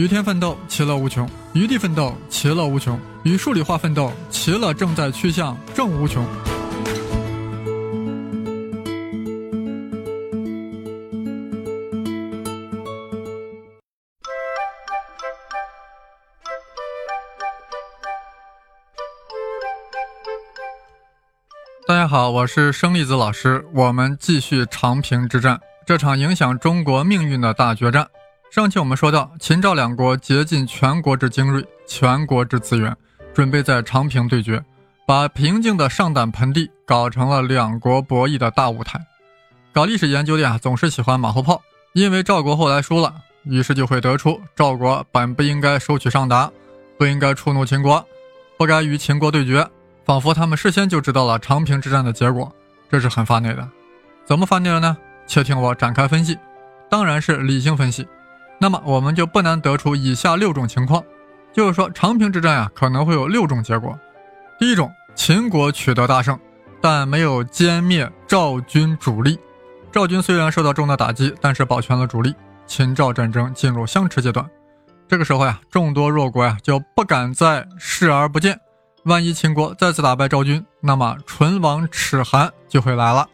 与天奋斗，其乐无穷；与地奋斗，其乐无穷；与数理化奋斗，其乐正在趋向正无穷。大家好，我是生粒子老师，我们继续长平之战，这场影响中国命运的大决战。上期我们说到，秦赵两国竭尽全国之精锐、全国之资源，准备在长平对决，把平静的上胆盆地搞成了两国博弈的大舞台。搞历史研究的呀，总是喜欢马后炮，因为赵国后来输了，于是就会得出赵国本不应该收取上达，不应该触怒秦国，不该与秦国对决。仿佛他们事先就知道了长平之战的结果，这是很发内的。怎么发内了呢？且听我展开分析。当然是理性分析。那么我们就不难得出以下六种情况，就是说长平之战啊可能会有六种结果。第一种，秦国取得大胜，但没有歼灭赵军主力。赵军虽然受到重大打击，但是保全了主力。秦赵战争进入相持阶段。这个时候呀，众多弱国呀就不敢再视而不见。万一秦国再次打败赵军，那么唇亡齿寒就会来了。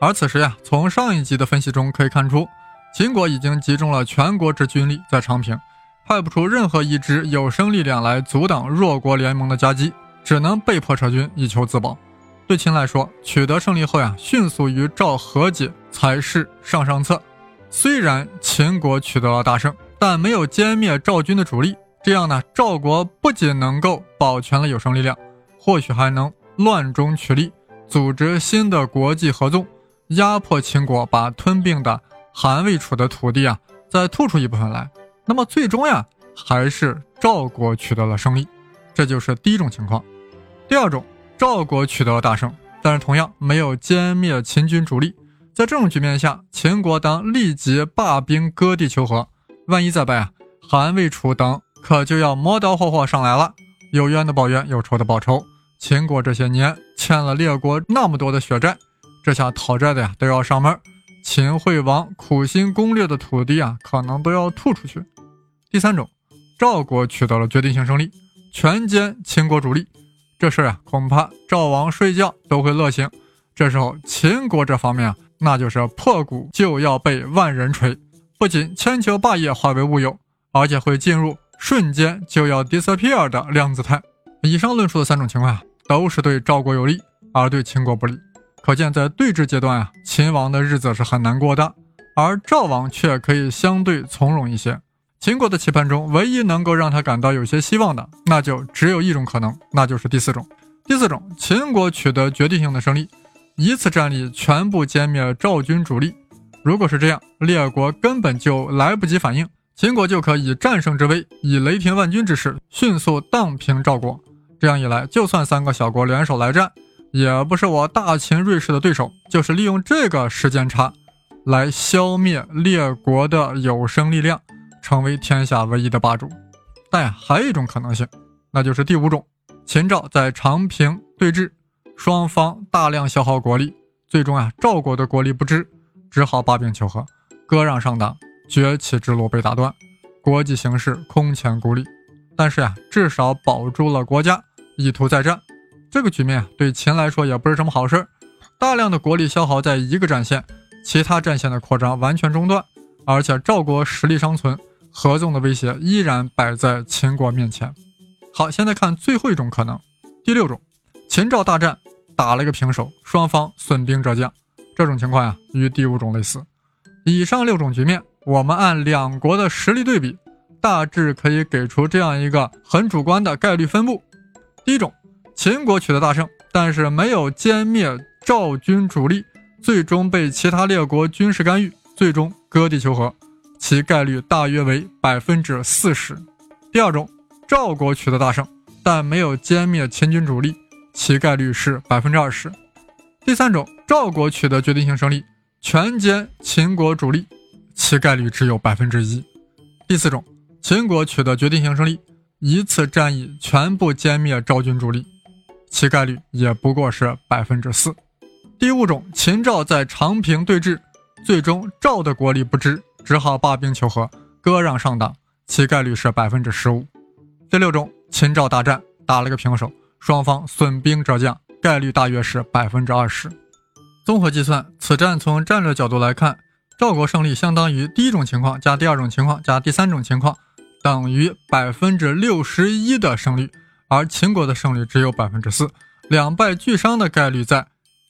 而此时呀，从上一集的分析中可以看出，秦国已经集中了全国之军力在长平，派不出任何一支有生力量来阻挡弱国联盟的夹击，只能被迫撤军以求自保。对秦来说，取得胜利后呀，迅速与赵和解才是上上策。虽然秦国取得了大胜，但没有歼灭赵军的主力。这样呢，赵国不仅能够保全了有生力量，或许还能乱中取利，组织新的国际合纵，压迫秦国把吞并的韩魏楚的土地啊，再吐出一部分来。那么最终呀，还是赵国取得了胜利，这就是第一种情况。第二种，赵国取得了大胜，但是同样没有歼灭秦军主力。在这种局面下，秦国当立即罢兵割地求和。万一再败啊，韩魏楚等。可就要磨刀霍霍上来了，有冤的报冤，有仇的报仇。秦国这些年欠了列国那么多的血债，这下讨债的呀都要上门。秦惠王苦心攻略的土地啊，可能都要吐出去。第三种，赵国取得了决定性胜利，全歼秦国主力，这事啊，恐怕赵王睡觉都会乐醒。这时候秦国这方面啊，那就是破鼓就要被万人锤，不仅千秋霸业化为乌有，而且会进入。瞬间就要 disappear 的量子态。以上论述的三种情况啊，都是对赵国有利，而对秦国不利。可见在对峙阶段啊，秦王的日子是很难过的，而赵王却可以相对从容一些。秦国的棋盘中，唯一能够让他感到有些希望的，那就只有一种可能，那就是第四种。第四种，秦国取得决定性的胜利，一次战力全部歼灭赵军主力。如果是这样，列国根本就来不及反应。秦国就可以战胜之威，以雷霆万钧之势迅速荡平赵国。这样一来，就算三个小国联手来战，也不是我大秦瑞士的对手。就是利用这个时间差，来消灭列国的有生力量，成为天下唯一的霸主。但还有一种可能性，那就是第五种：秦赵在长平对峙，双方大量消耗国力，最终啊，赵国的国力不支，只好罢兵求和，割让上党。崛起之路被打断，国际形势空前孤立。但是呀，至少保住了国家，意图再战。这个局面对秦来说也不是什么好事。大量的国力消耗在一个战线，其他战线的扩张完全中断，而且赵国实力尚存，合纵的威胁依然摆在秦国面前。好，现在看最后一种可能，第六种，秦赵大战打了一个平手，双方损兵折将。这种情况呀，与第五种类似。以上六种局面。我们按两国的实力对比，大致可以给出这样一个很主观的概率分布。第一种，秦国取得大胜，但是没有歼灭赵军主力，最终被其他列国军事干预，最终割地求和，其概率大约为百分之四十。第二种，赵国取得大胜，但没有歼灭秦军主力，其概率是百分之二十。第三种，赵国取得决定性胜利，全歼秦国主力。其概率只有百分之一。第四种，秦国取得决定性胜利，一次战役全部歼灭赵军主力，其概率也不过是百分之四。第五种，秦赵在长平对峙，最终赵的国力不支，只好罢兵求和，割让上党，其概率是百分之十五。第六种，秦赵大战打了个平手，双方损兵折将，概率大约是百分之二十。综合计算，此战从战略角度来看，赵国胜利相当于第一种情况加第二种情况加第三种情况，等于百分之六十一的胜率，而秦国的胜率只有百分之四，两败俱伤的概率在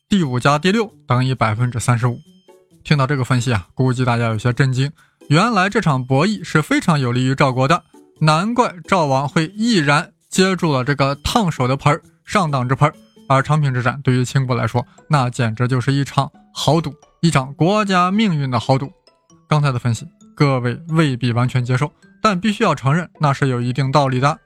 第五加第六等于百分之三十五。听到这个分析啊，估计大家有些震惊，原来这场博弈是非常有利于赵国的，难怪赵王会毅然接住了这个烫手的盆儿，上当之盆儿。而长平之战对于秦国来说，那简直就是一场豪赌，一场国家命运的豪赌。刚才的分析，各位未必完全接受，但必须要承认，那是有一定道理的。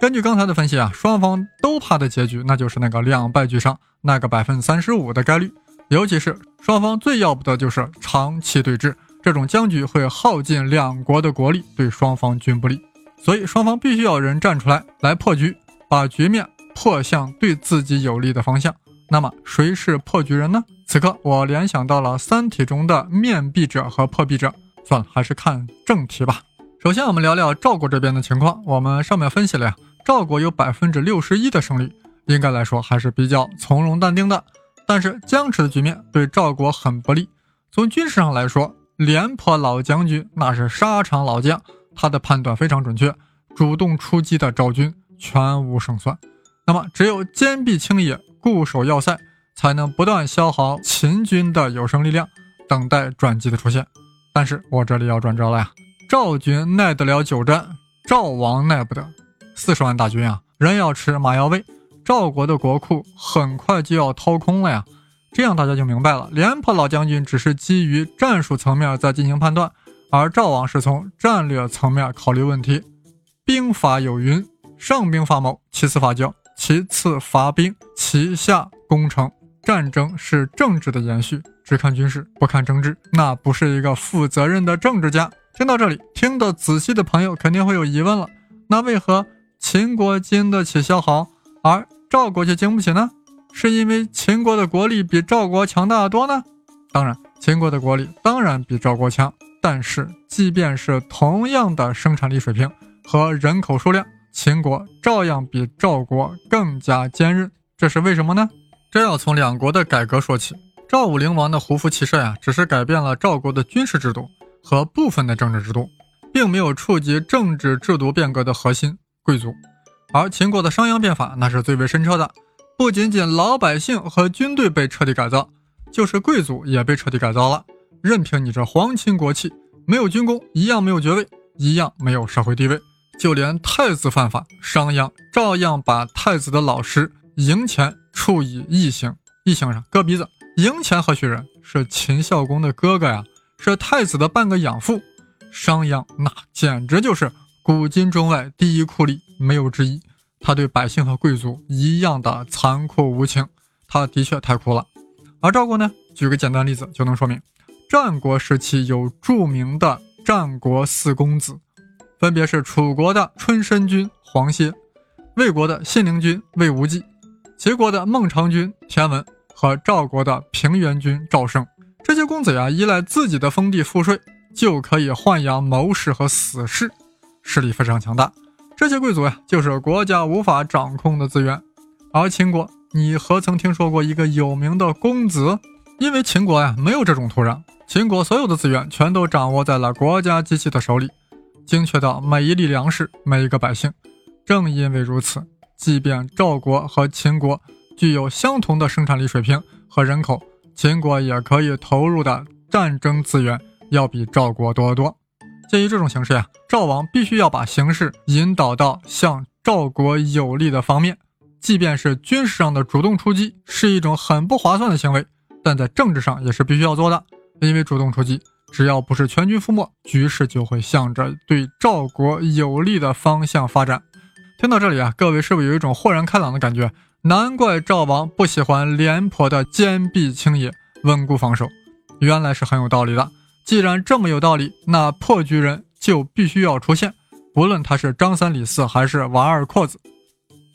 根据刚才的分析啊，双方都怕的结局，那就是那个两败俱伤，那个百分之三十五的概率。尤其是双方最要不得就是长期对峙，这种僵局会耗尽两国的国力，对双方均不利。所以双方必须要人站出来，来破局，把局面。破向对自己有利的方向，那么谁是破局人呢？此刻我联想到了《三体》中的面壁者和破壁者。算了，还是看正题吧。首先，我们聊聊赵国这边的情况。我们上面分析了呀，赵国有百分之六十一的胜率，应该来说还是比较从容淡定的。但是僵持的局面对赵国很不利。从军事上来说，廉颇老将军那是沙场老将，他的判断非常准确，主动出击的赵军全无胜算。那么，只有坚壁清野，固守要塞，才能不断消耗秦军的有生力量，等待转机的出现。但是我这里要转折了呀，赵军耐得了久战，赵王耐不得。四十万大军啊，人要吃，马要喂，赵国的国库很快就要掏空了呀。这样大家就明白了，廉颇老将军只是基于战术层面在进行判断，而赵王是从战略层面考虑问题。兵法有云：上兵伐谋，其次伐交。其次伐兵，其下攻城。战争是政治的延续，只看军事不看政治，那不是一个负责任的政治家。听到这里，听得仔细的朋友肯定会有疑问了：那为何秦国经得起消耗，而赵国却经不起呢？是因为秦国的国力比赵国强大的多呢？当然，秦国的国力当然比赵国强，但是即便是同样的生产力水平和人口数量。秦国照样比赵国更加坚韧，这是为什么呢？这要从两国的改革说起。赵武灵王的胡服骑射呀，只是改变了赵国的军事制度和部分的政治制度，并没有触及政治制度变革的核心贵族。而秦国的商鞅变法那是最为深彻的，不仅仅老百姓和军队被彻底改造，就是贵族也被彻底改造了。任凭你这皇亲国戚，没有军功，一样没有爵位，一样没有社会地位。就连太子犯法，商鞅照样把太子的老师赢钱处以异刑，异刑上割鼻子。赢钱何许人？是秦孝公的哥哥呀，是太子的半个养父。商鞅那简直就是古今中外第一酷吏，没有之一。他对百姓和贵族一样的残酷无情，他的确太酷了。而赵国呢？举个简单例子就能说明，战国时期有著名的战国四公子。分别是楚国的春申君黄歇，魏国的信陵君魏无忌，齐国的孟尝君田文和赵国的平原君赵胜。这些公子呀，依赖自己的封地赋税，就可以豢养谋士和死士，势力非常强大。这些贵族呀，就是国家无法掌控的资源。而秦国，你何曾听说过一个有名的公子？因为秦国呀，没有这种土壤，秦国所有的资源全都掌握在了国家机器的手里。精确到每一粒粮食、每一个百姓。正因为如此，即便赵国和秦国具有相同的生产力水平和人口，秦国也可以投入的战争资源要比赵国多得多。鉴于这种形势呀，赵王必须要把形势引导到向赵国有利的方面。即便是军事上的主动出击是一种很不划算的行为，但在政治上也是必须要做的，因为主动出击。只要不是全军覆没，局势就会向着对赵国有利的方向发展。听到这里啊，各位是不是有一种豁然开朗的感觉？难怪赵王不喜欢廉颇的坚壁清野、稳固防守，原来是很有道理的。既然这么有道理，那破局人就必须要出现，不论他是张三李四还是王二阔子。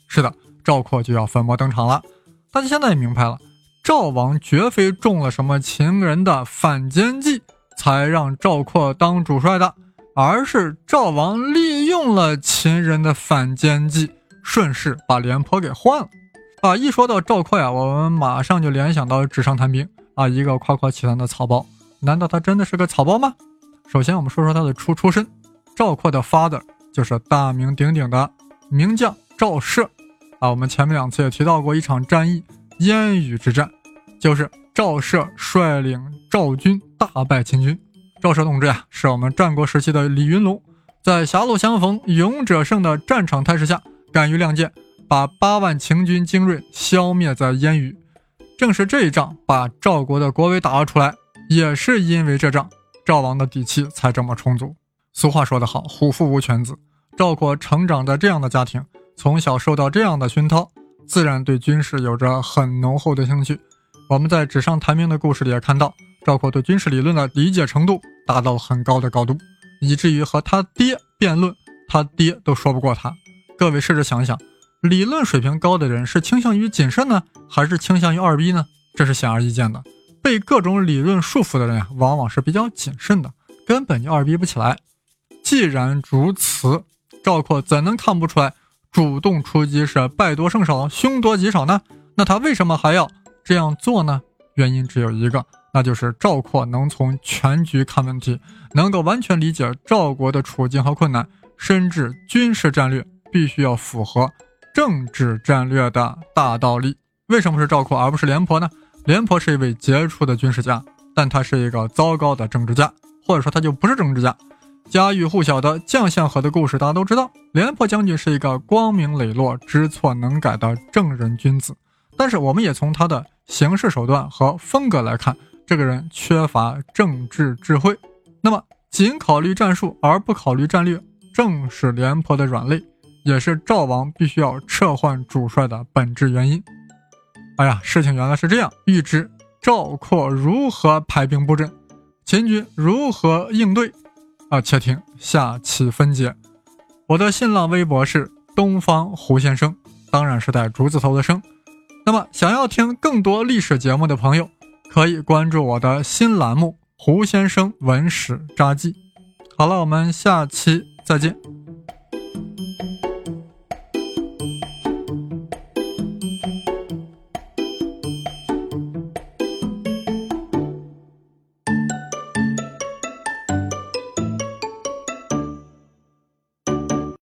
是的，赵括就要粉墨登场了。大家现在也明白了，赵王绝非中了什么秦人的反间计。才让赵括当主帅的，而是赵王利用了秦人的反间计，顺势把廉颇给换了。啊，一说到赵括呀，我们马上就联想到纸上谈兵啊，一个夸夸其谈的草包。难道他真的是个草包吗？首先，我们说说他的出出身。赵括的 father 就是大名鼎鼎的名将赵奢啊。我们前面两次也提到过一场战役——烟雨之战，就是赵奢率领赵军大败秦军。赵奢同志呀，是我们战国时期的李云龙，在狭路相逢勇者胜的战场态势下，敢于亮剑，把八万秦军精锐消灭在烟雨。正是这一仗，把赵国的国威打了出来。也是因为这仗，赵王的底气才这么充足。俗话说得好，虎父无犬子。赵括成长在这样的家庭，从小受到这样的熏陶，自然对军事有着很浓厚的兴趣。我们在纸上谈兵的故事里也看到，赵括对军事理论的理解程度达到了很高的高度，以至于和他爹辩论，他爹都说不过他。各位试着想想，理论水平高的人是倾向于谨慎呢，还是倾向于二逼呢？这是显而易见的。被各种理论束缚的人啊，往往是比较谨慎的，根本就二逼不起来。既然如此，赵括怎能看不出来主动出击是败多胜少、凶多吉少呢？那他为什么还要这样做呢？原因只有一个，那就是赵括能从全局看问题，能够完全理解赵国的处境和困难，深知军事战略必须要符合政治战略的大道理。为什么是赵括而不是廉颇呢？廉颇是一位杰出的军事家，但他是一个糟糕的政治家，或者说他就不是政治家。家喻户晓的将相和的故事大家都知道，廉颇将军是一个光明磊落、知错能改的正人君子。但是我们也从他的行事手段和风格来看，这个人缺乏政治智慧。那么，仅考虑战术而不考虑战略，正是廉颇的软肋，也是赵王必须要撤换主帅的本质原因。哎呀，事情原来是这样。欲知赵括如何排兵布阵，秦军如何应对，啊，且听下期分解。我的新浪微博是东方胡先生，当然是带竹字头的生。那么，想要听更多历史节目的朋友，可以关注我的新栏目《胡先生文史札记》。好了，我们下期再见。